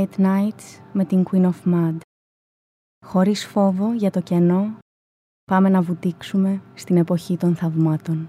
Εδώ είμαστε. Quiet Nights με την Queen of Mud. Χωρίς φόβο για το κενό, πάμε να βουτήξουμε στην εποχή των θαυμάτων.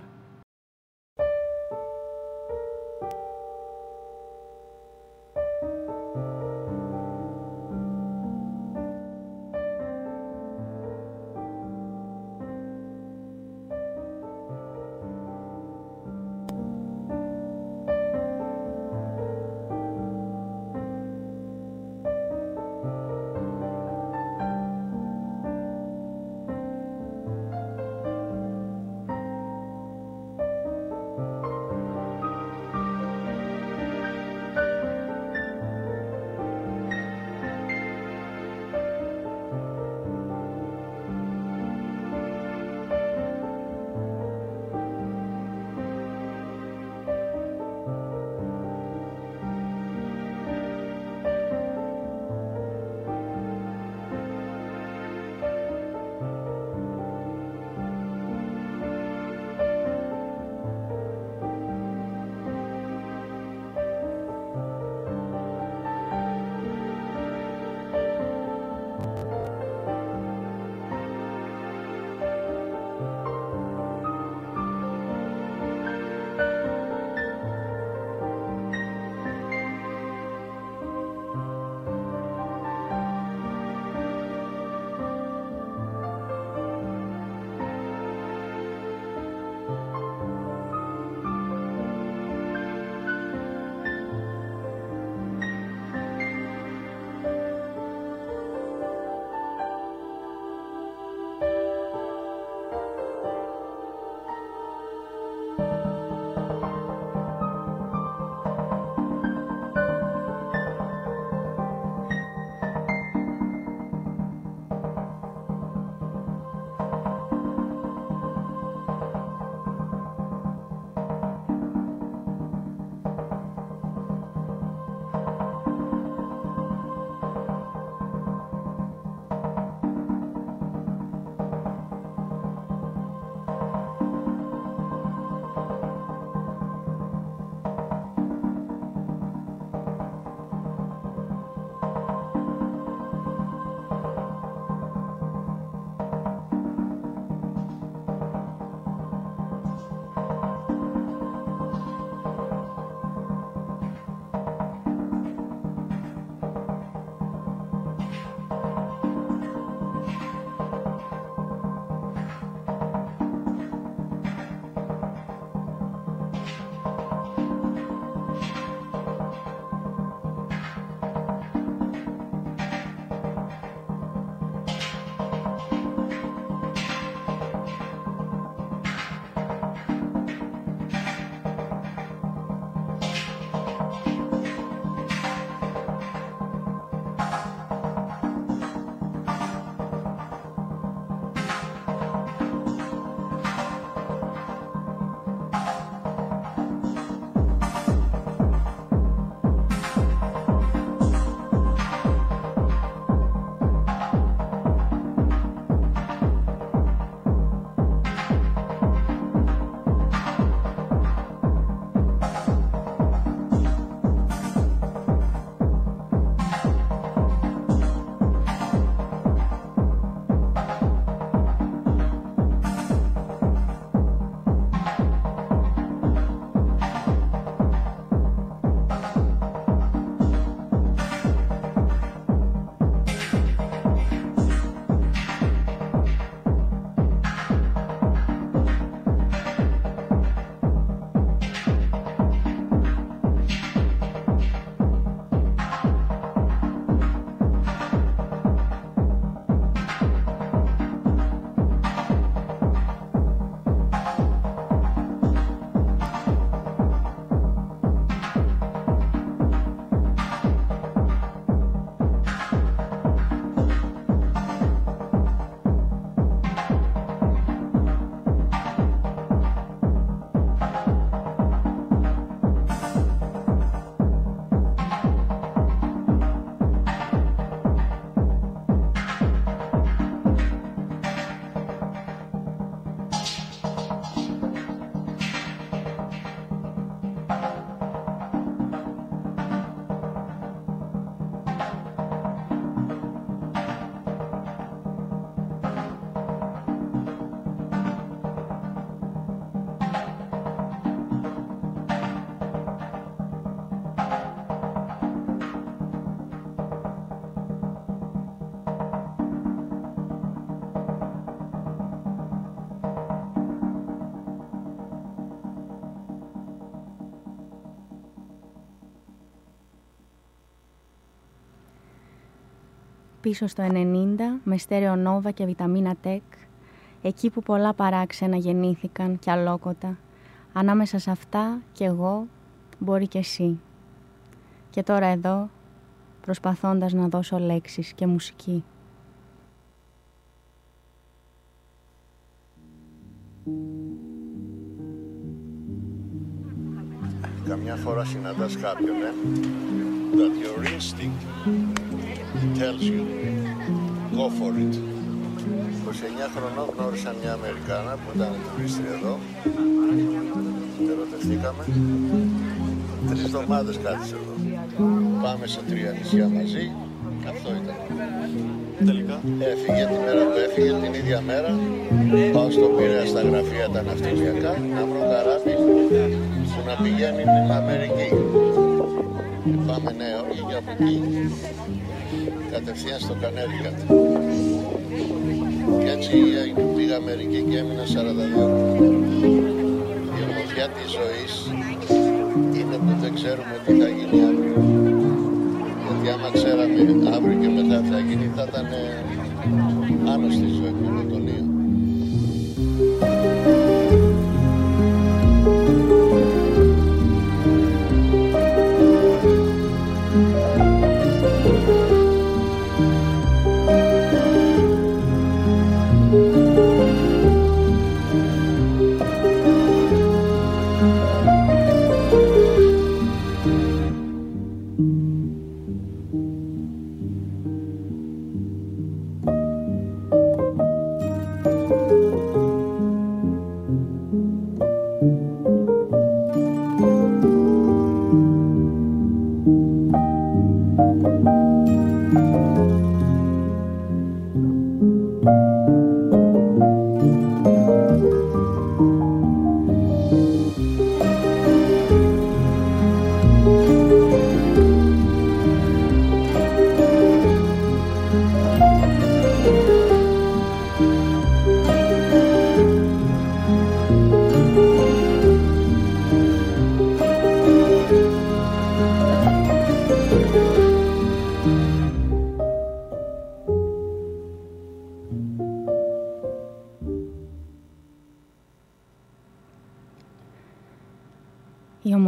Πίσω στο 90 με στέρεο νόβα και βιταμίνα τεκ, εκεί που πολλά παράξενα γεννήθηκαν και αλόκοτα. Ανάμεσα σε αυτά και εγώ μπορεί και εσύ. Και τώρα εδώ, προσπαθώντας να δώσω λέξεις και μουσική. Καμιά φορά συναντάς κάποιον, ε, that your instinct tells you, go for it. 29 χρονών γνώρισα μια Αμερικάνα που ήταν τουρίστρια εδώ. Ερωτευτήκαμε. Τρεις εβδομάδες κάθισε εδώ. Πάμε σε τρία νησιά μαζί. Αυτό ήταν. Τελικά. Έφυγε τη μέρα που έφυγε, την ίδια μέρα. Πάω στο Πειραιά στα γραφεία τα ναυτιλιακά να βρω καράβι που να πηγαίνει στην Αμερική. Πάμε Νέα Υόρκη και από εκεί κατευθείαν στο Κανέρικατ. Και έτσι πήγα Αμερική και έμεινα 42 Η ομορφιά της ζωής είναι που δεν ξέρουμε τι θα γίνει αύριο. Γιατί άμα ξέραμε αύριο και μετά θα γίνει θα ήταν άνοστη ζωή, μονοτονία.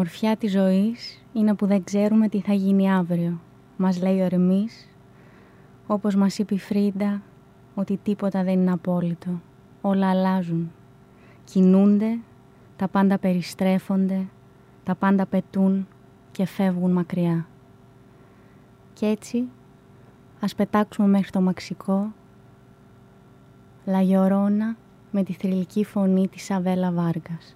Ομορφιά της ζωής είναι που δεν ξέρουμε τι θα γίνει αύριο. Μας λέει ο Ρεμής, όπως μας είπε η Φρίντα, ότι τίποτα δεν είναι απόλυτο. Όλα αλλάζουν. Κινούνται, τα πάντα περιστρέφονται, τα πάντα πετούν και φεύγουν μακριά. Κι έτσι, ας πετάξουμε μέχρι το Μαξικό, Λαγιορώνα με τη θρηλυκή φωνή της Αβέλα Βάργας.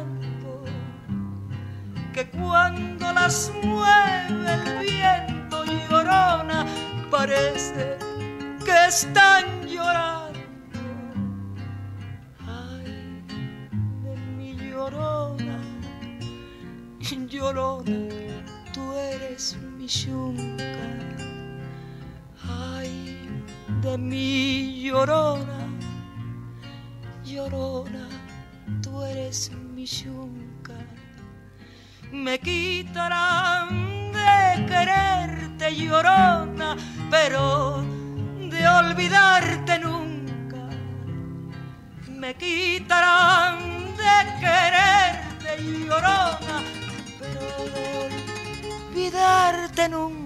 cuando las mueve el viento llorona, parece que están llorando. Ay, de mi llorona, llorona, tú eres mi yunca. Ay, de mi llorona, llorona, tú eres mi yunca. Me quitarán de quererte llorona, pero de olvidarte nunca. Me quitarán de quererte llorona, pero de olvidarte nunca.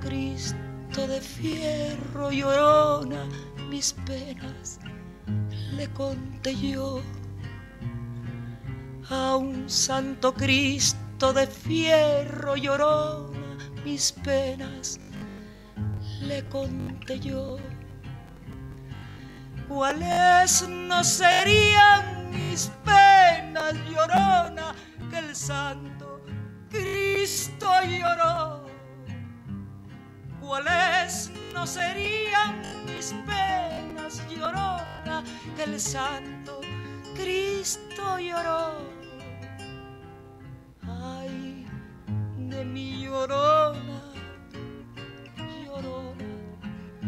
Cristo de fierro llorona mis penas le conté yo. A un Santo Cristo de fierro llorona mis penas le conté yo. Cuáles no serían mis penas llorona que el Santo Cristo lloró cuáles no serían mis penas llorona que el santo Cristo lloró. Ay, de mi llorona, llorona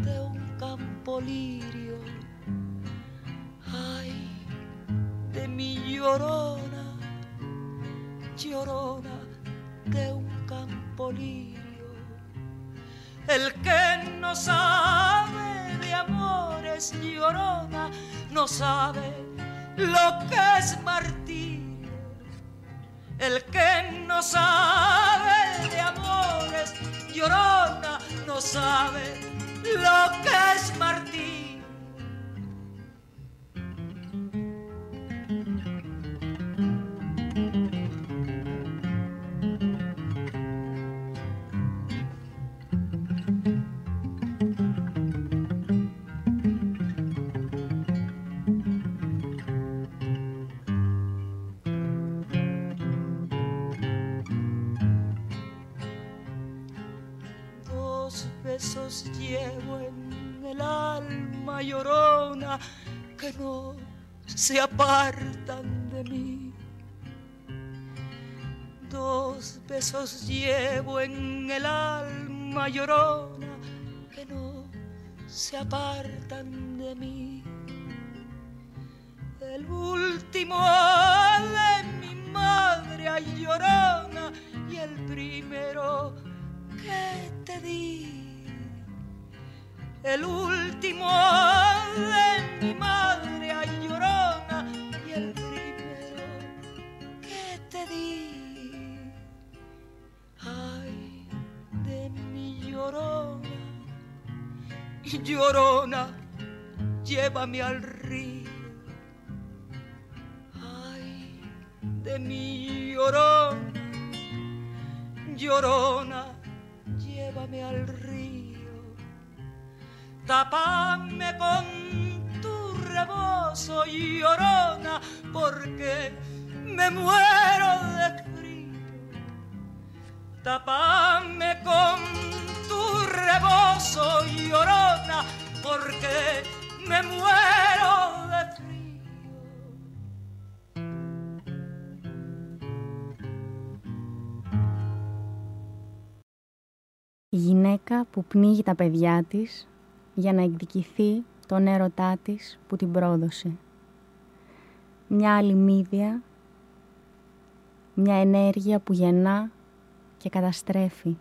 de un campo lirio. Ay, de mi llorona, llorona de un campo lirio no sabe de amores llorona, no sabe lo que es martirio. El que no sabe de amores llorona, no sabe lo que es martirio. Se apartan de mí. Dos besos llevo en el alma llorona que no se apartan de mí. El último de mi madre llorona y el primero que te di el último de mi madre llorona llévame al río ay de mi llorona llorona llévame al río Tapame con tu rebozo llorona, porque me muero de frío. Tapame con tu rebozo llorona, porque me muero de frío. Η γυναίκα που πνίγει τα παιδιά της για να εκδικηθεί τον έρωτά της που την πρόδωσε. Μια άλλη μύδια, μια ενέργεια που γεννά και καταστρέφει.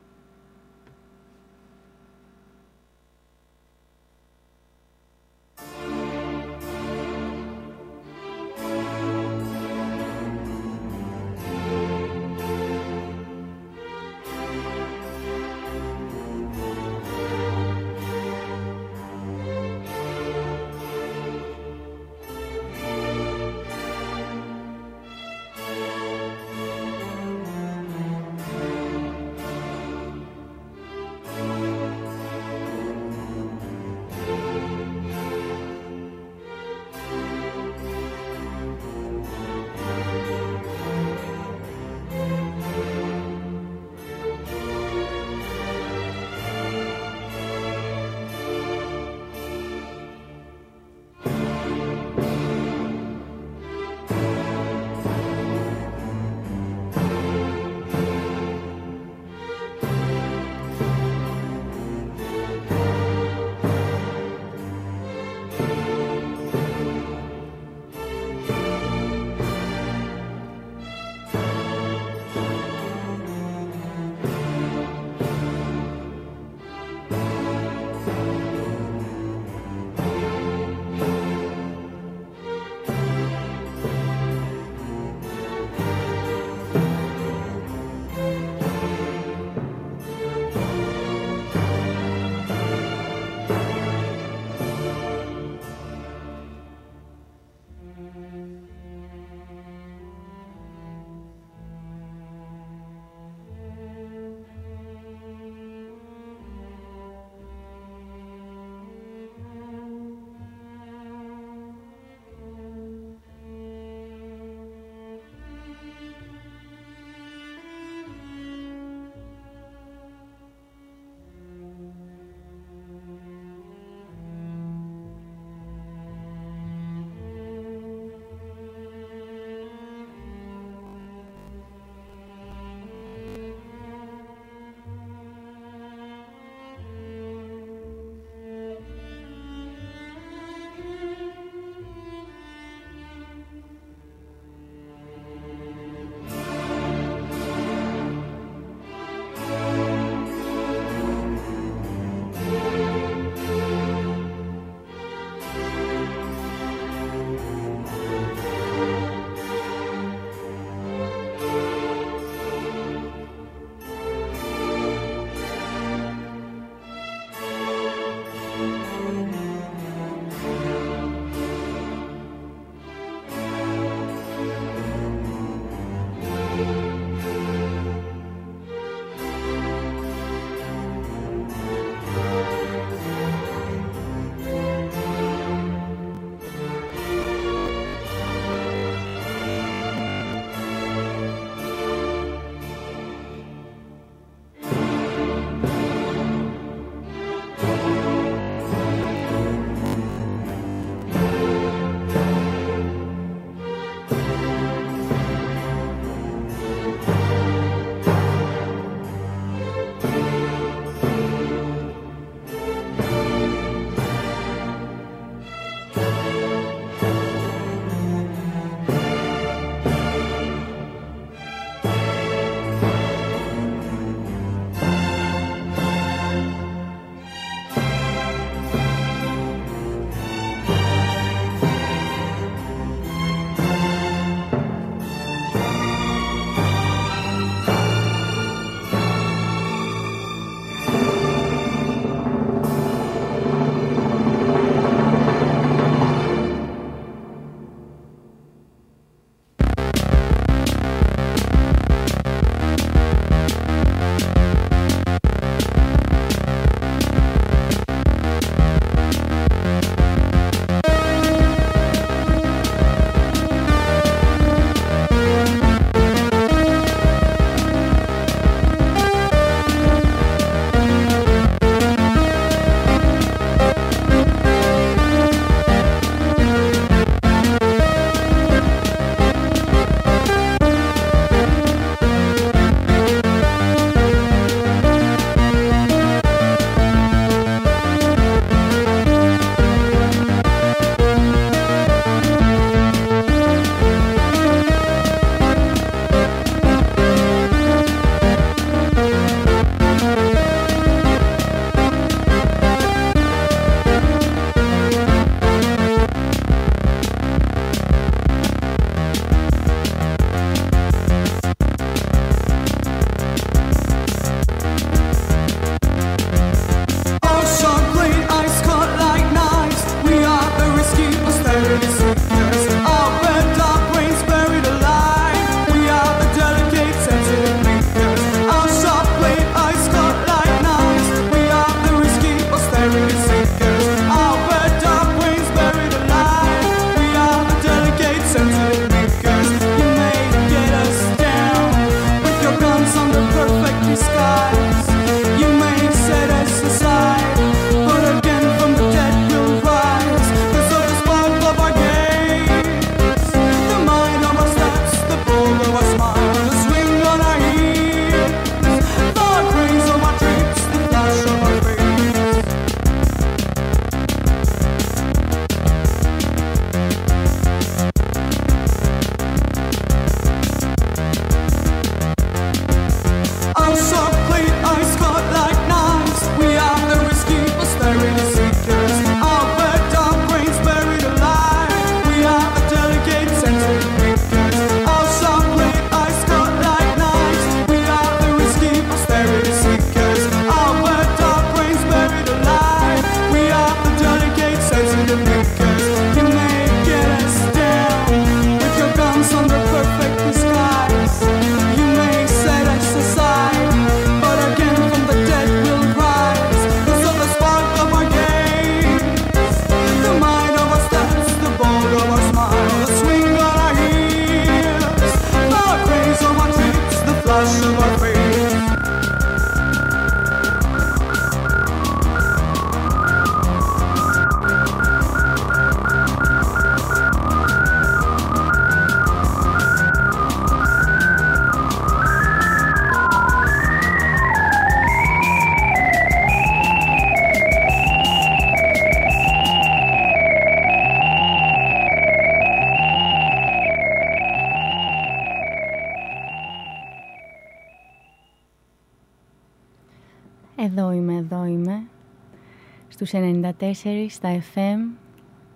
14 στα FM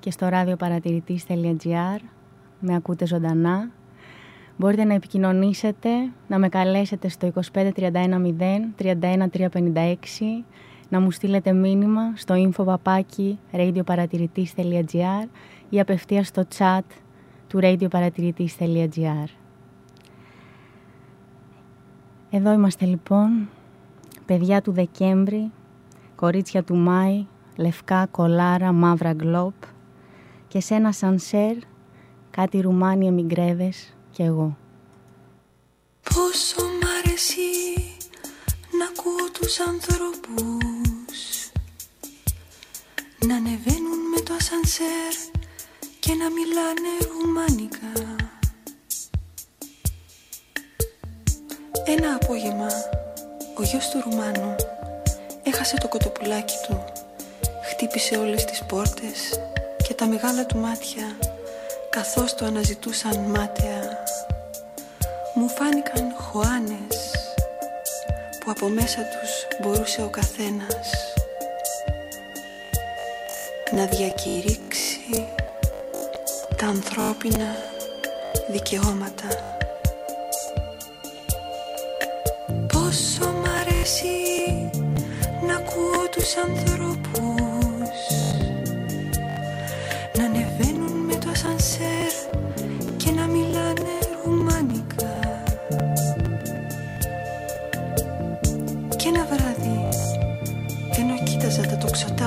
και στο ραδιοπαρατηρητής.gr με ακούτε ζωντανά. Μπορείτε να επικοινωνήσετε, να με καλέσετε στο 25310-31356, να μου στείλετε μήνυμα στο info radioparatiritis.gr ή απευθείας στο chat του radioparatiritis.gr. Εδώ είμαστε λοιπόν, παιδιά του Δεκέμβρη, κορίτσια του Μάη, λευκά, κολάρα, μαύρα γκλόπ και σε ένα σανσέρ κάτι ρουμάνι εμιγκρέβες κι εγώ. Πόσο μ' αρέσει να ακούω τους ανθρώπους να ανεβαίνουν με το ασανσέρ και να μιλάνε ρουμάνικα Ένα απόγευμα ο γιος του Ρουμάνου έχασε το κοτοπουλάκι του χτύπησε όλες τις πόρτες και τα μεγάλα του μάτια καθώς το αναζητούσαν μάταια μου φάνηκαν χωάνες που από μέσα τους μπορούσε ο καθένας να διακηρύξει τα ανθρώπινα δικαιώματα. Πόσο μ' αρέσει να ακούω τους ανθρώπους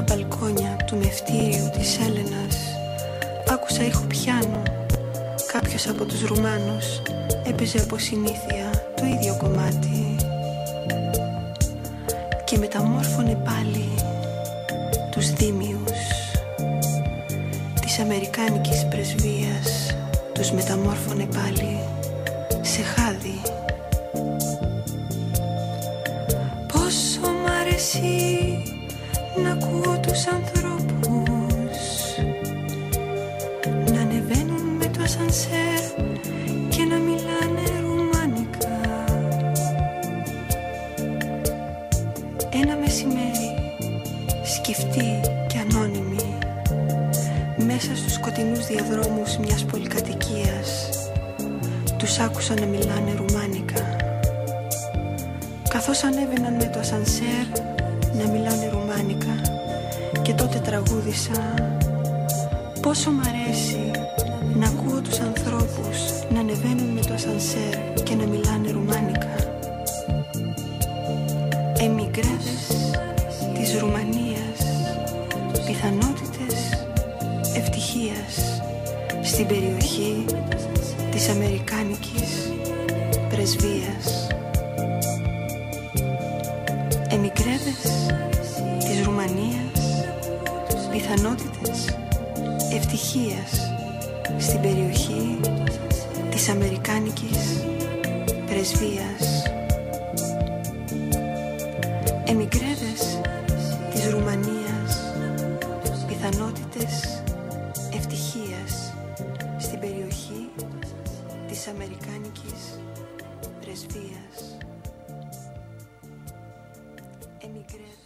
τα τοξωτά μπαλκόνια του μευτήριου της Έλενας. Άκουσα ήχο πιάνο. Κάποιος από τους Ρουμάνους έπαιζε από συνήθεια το ίδιο κομμάτι. Και μεταμόρφωνε πάλι τους δίμιους της Αμερικάνικης πρεσβείας. Τους μεταμόρφωνε πάλι σε χάδι. Πόσο μ' αρέσει να ακούω τους ανθρώπους να ανεβαίνουν με το ασανσέρ και να μιλάνε ρουμάνικα Ένα μεσημέρι σκεφτεί και ανώνυμη μέσα στους σκοτεινούς διαδρόμους μιας πολυκατοικίας. Τους άκουσα να μιλάνε ρουμάνικα. Καθώς ανέβαιναν με το ασανσέρ τραγούδισα πόσο μ' αρέσει tres vías. Emigré.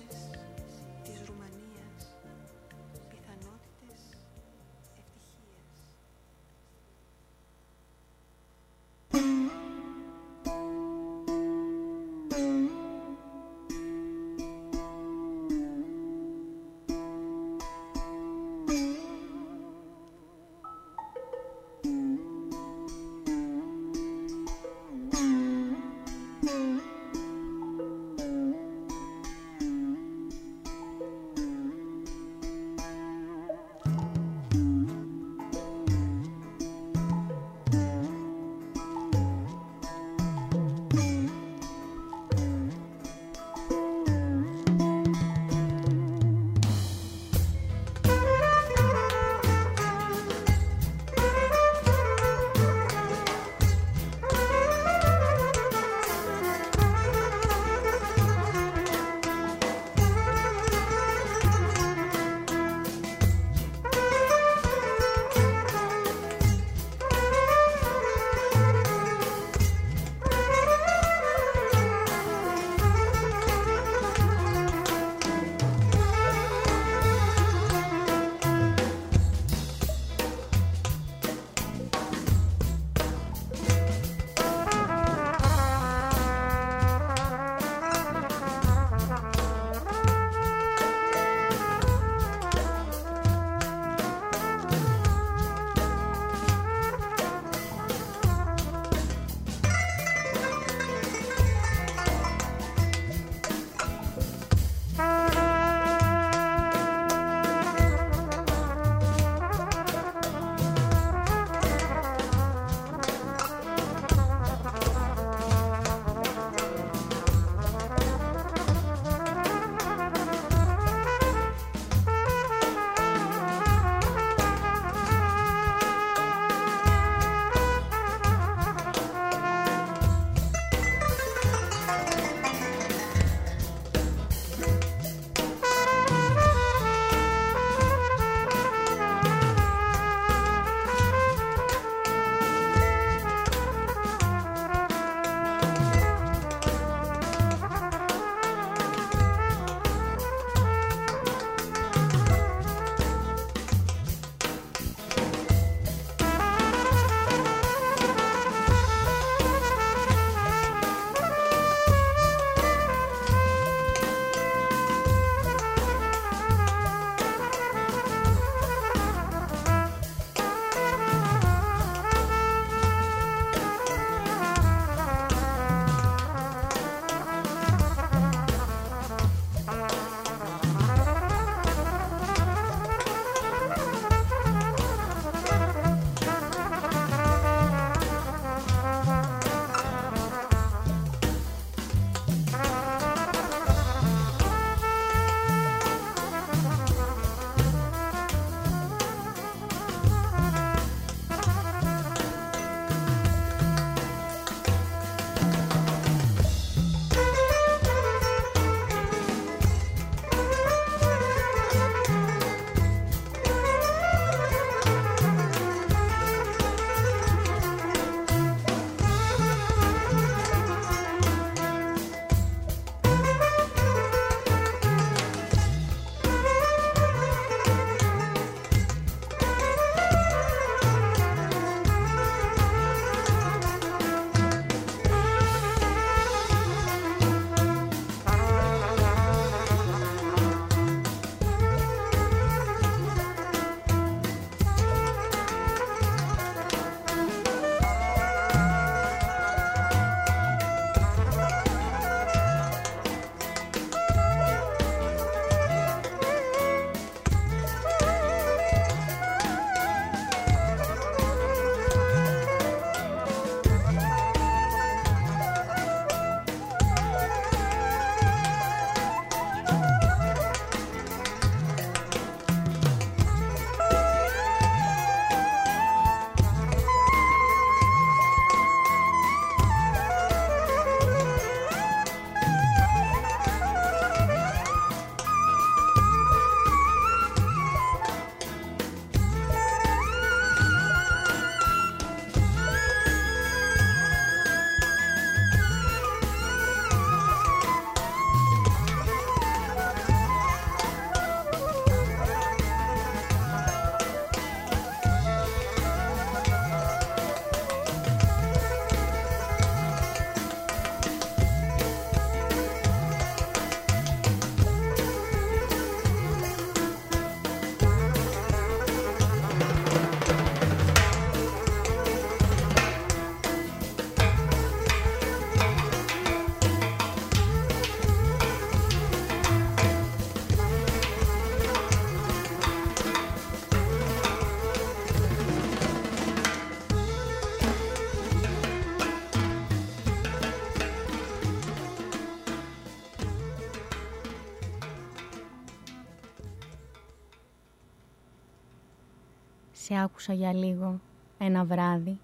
Άκουσα για λίγο, ένα βράδυ,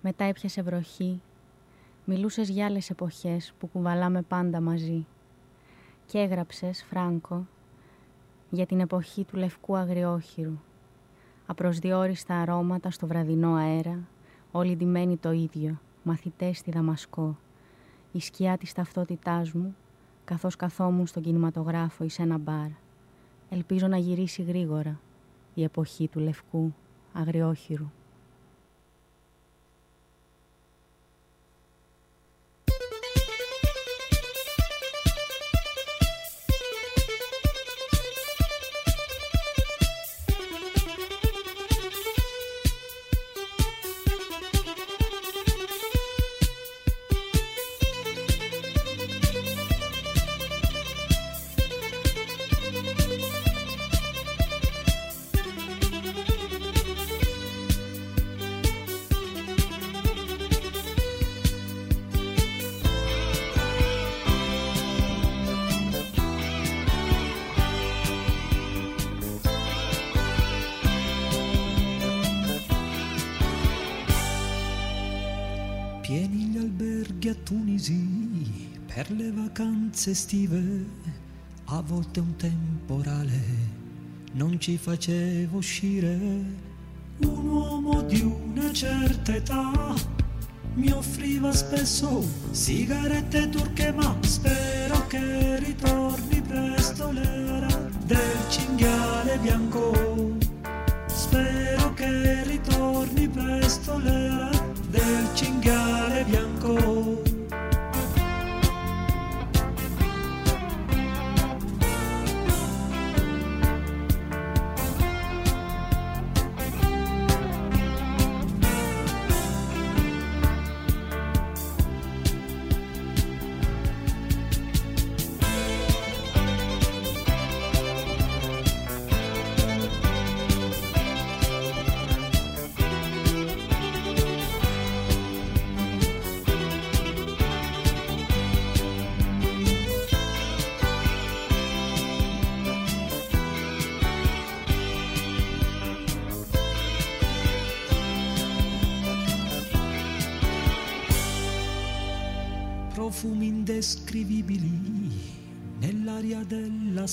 μετά έπιασε βροχή. Μιλούσες για άλλες εποχές που κουβαλάμε πάντα μαζί. Και έγραψες, Φράνκο, για την εποχή του λευκού αγριόχειρου. Απροσδιόριστα αρώματα στο βραδινό αέρα, όλοι ντυμένοι το ίδιο, μαθητές στη Δαμασκό. Η σκιά της ταυτότητάς μου, καθώς καθόμουν στον κινηματογράφο ή σε ένα μπαρ. Ελπίζω να γυρίσει γρήγορα η εποχή του λευκού αγριόχειρου. Vacanze estive, a volte un temporale, non ci faceva uscire. Un uomo di una certa età mi offriva spesso sigarette turche, ma spero che ritorni presto l'era del cinghiale bianco. Spero che ritorni presto l'era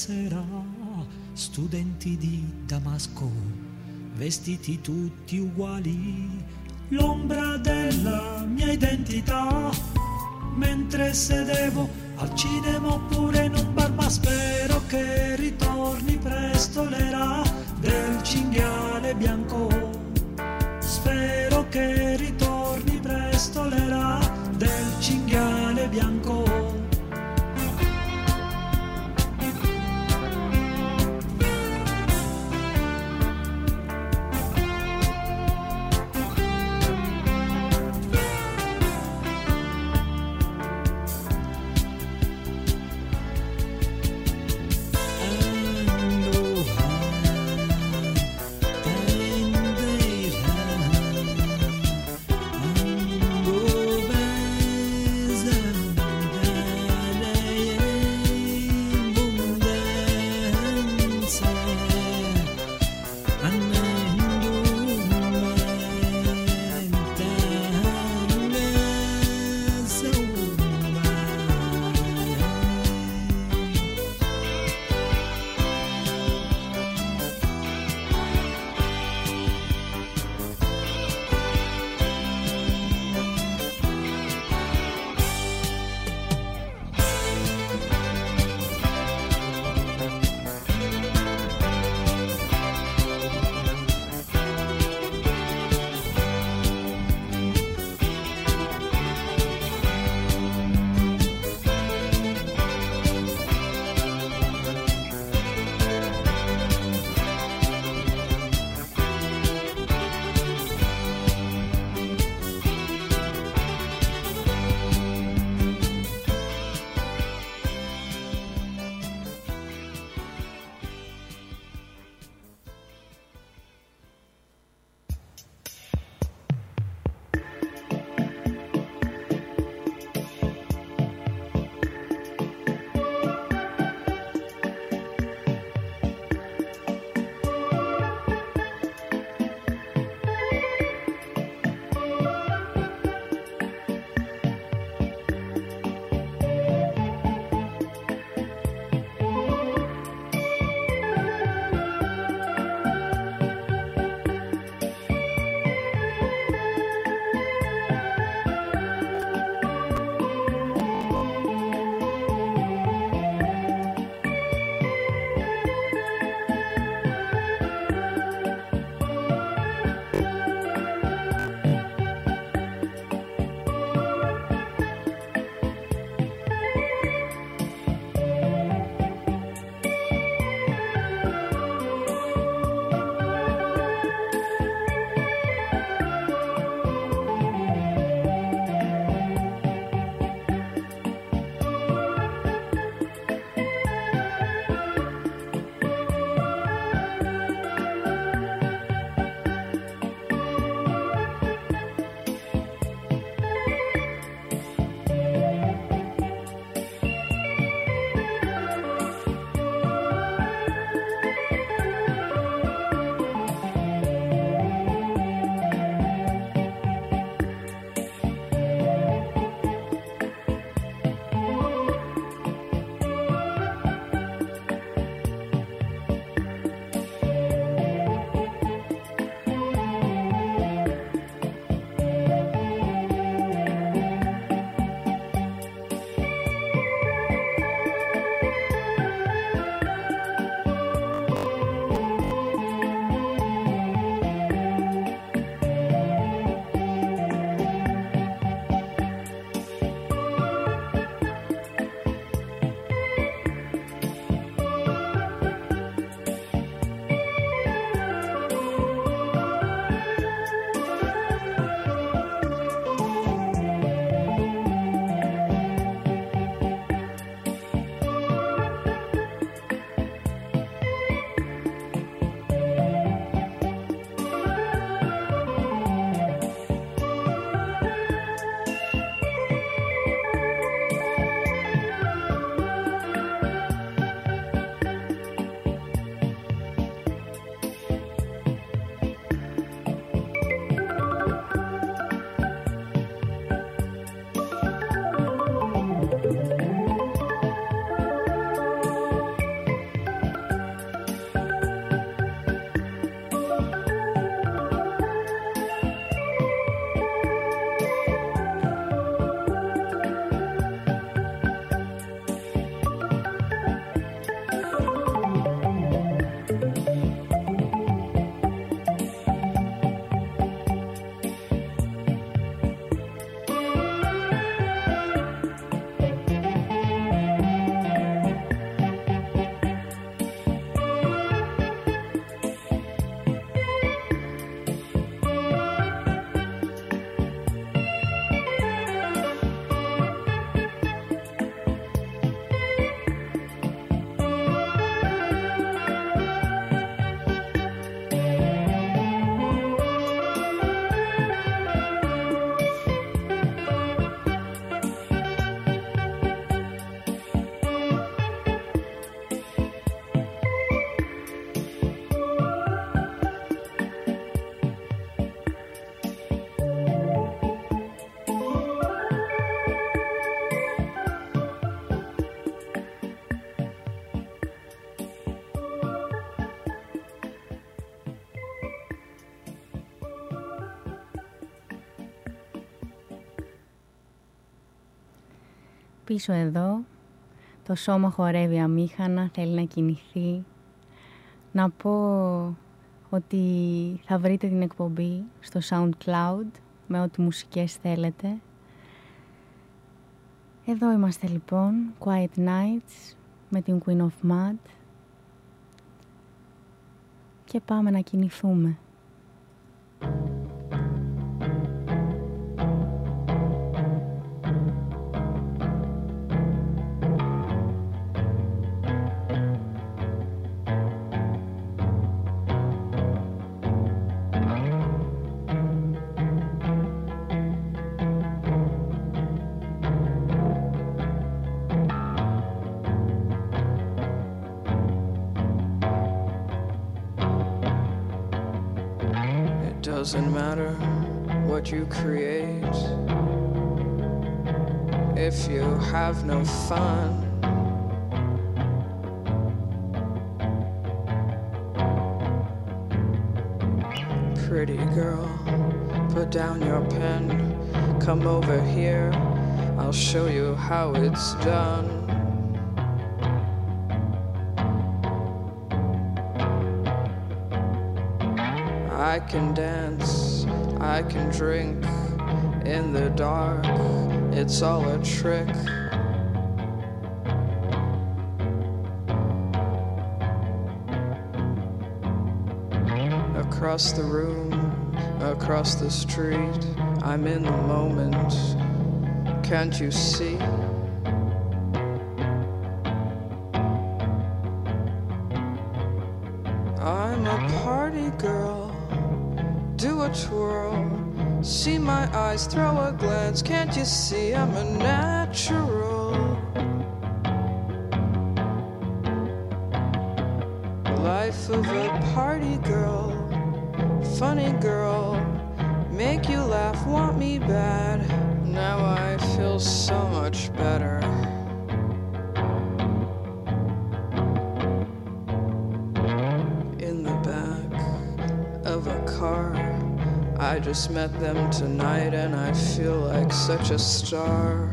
sera, studenti di Damasco, vestiti tutti uguali, l'ombra della mia identità, mentre sedevo al cinema oppure in un bar, ma spero che ritorni presto Πίσω εδώ το σώμα χορεύει αμήχανα, θέλει να κινηθεί. Να πω ότι θα βρείτε την εκπομπή στο SoundCloud με ό,τι μουσικές θέλετε. Εδώ είμαστε λοιπόν, Quiet Nights με την Queen of Mud και πάμε να κινηθούμε. Doesn't matter what you create if you have no fun. Pretty girl, put down your pen, come over here, I'll show you how it's done. Can dance, I can drink in the dark, it's all a trick. Across the room, across the street, I'm in the moment. Can't you see? Eyes, throw a glance. Can't you see I'm a natural? Met them tonight and I feel like such a star.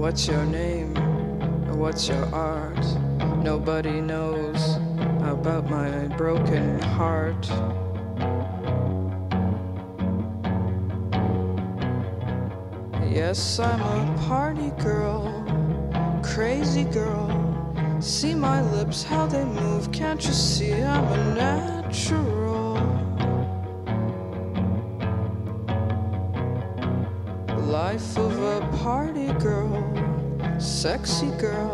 What's your name? What's your art? Nobody knows about my broken heart. Yes, I'm a party girl, crazy girl. See my lips, how they move. Can't you see I'm a natural? Life of a party girl, sexy girl.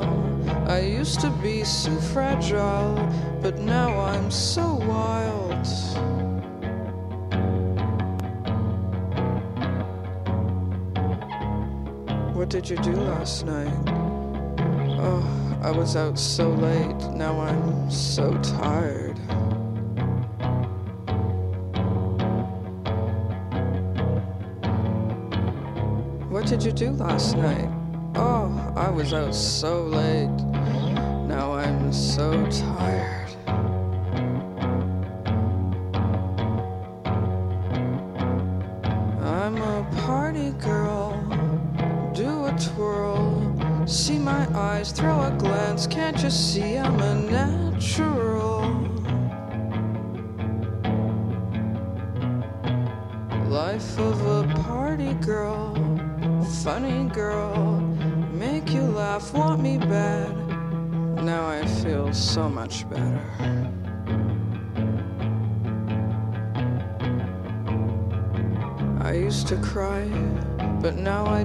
I used to be so fragile, but now I'm so wild. What did you do last night? Oh, I was out so late, now I'm so tired. What did you do last night? Oh, I was out so late, now I'm so tired.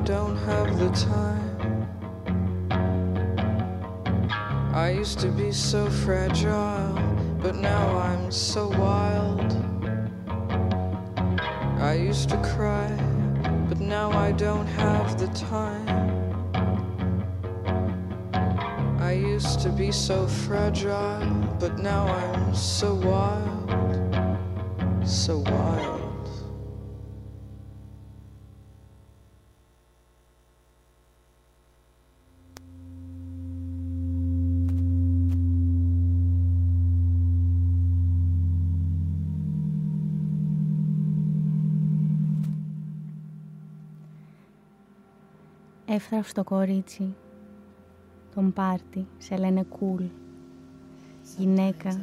Don't have the time. I used to be so fragile, but now I'm so wild. I used to cry, but now I don't have the time. I used to be so fragile, but now I'm so wild, so wild. Εύθραυστο κορίτσι, τον πάρτι, σε λένε κουλ. Γυναίκα,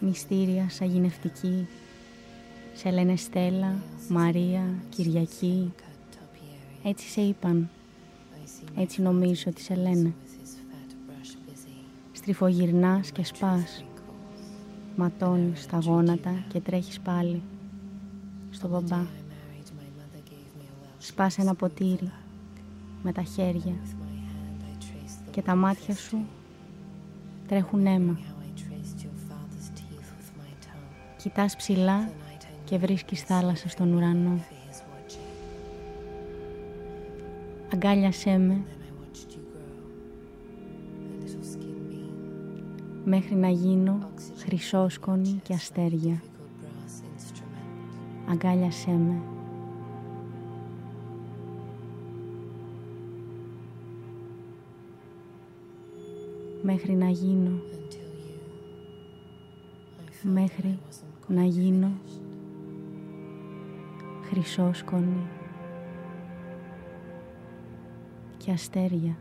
μυστήρια, σαγηνευτική, σε λένε Στέλλα, Μαρία, Κυριακή. Έτσι σε είπαν, έτσι νομίζω ότι σε λένε. Στριφογυρνάς και σπάς, ματώνεις τα γόνατα και τρέχεις πάλι στο μπαμπά. Σπάς ένα ποτήρι με τα χέρια και τα μάτια σου τρέχουν αίμα. Κοιτάς ψηλά και βρίσκεις θάλασσα στον ουρανό. Αγκάλιασέ με μέχρι να γίνω χρυσόσκονη και αστέρια. Αγκάλιασέ με μέχρι να γίνω μέχρι να γίνω χρυσόσκονη και αστέρια.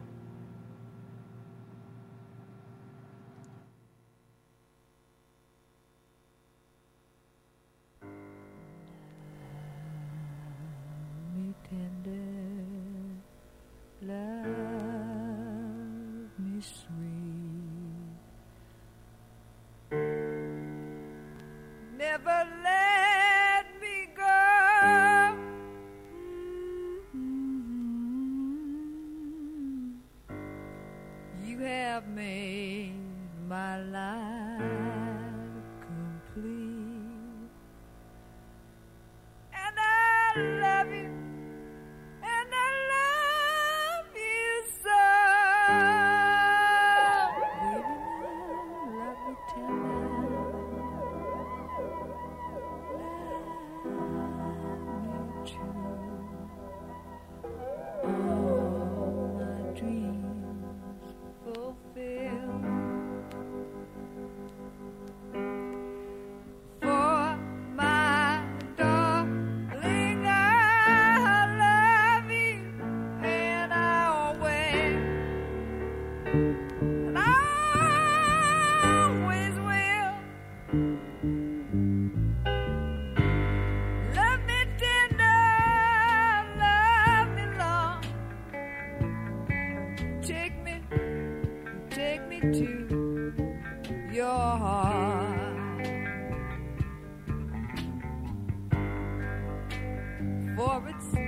for it's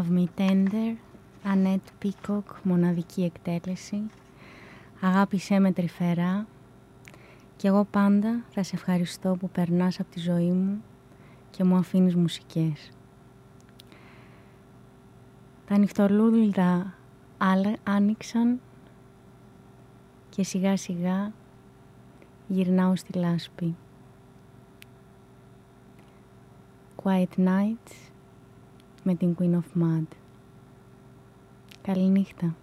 Love Me Tender, Annette Peacock, μοναδική εκτέλεση. Αγάπησέ με τρυφερά και εγώ πάντα θα σε ευχαριστώ που περνάς από τη ζωή μου και μου αφήνεις μουσικές. Τα νυχτολούδια άνοιξαν και σιγά σιγά γυρνάω στη λάσπη. Quiet Nights με την Queen of Mud. Καληνύχτα.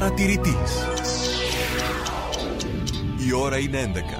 Παρατηρητής. Η ώρα είναι 11.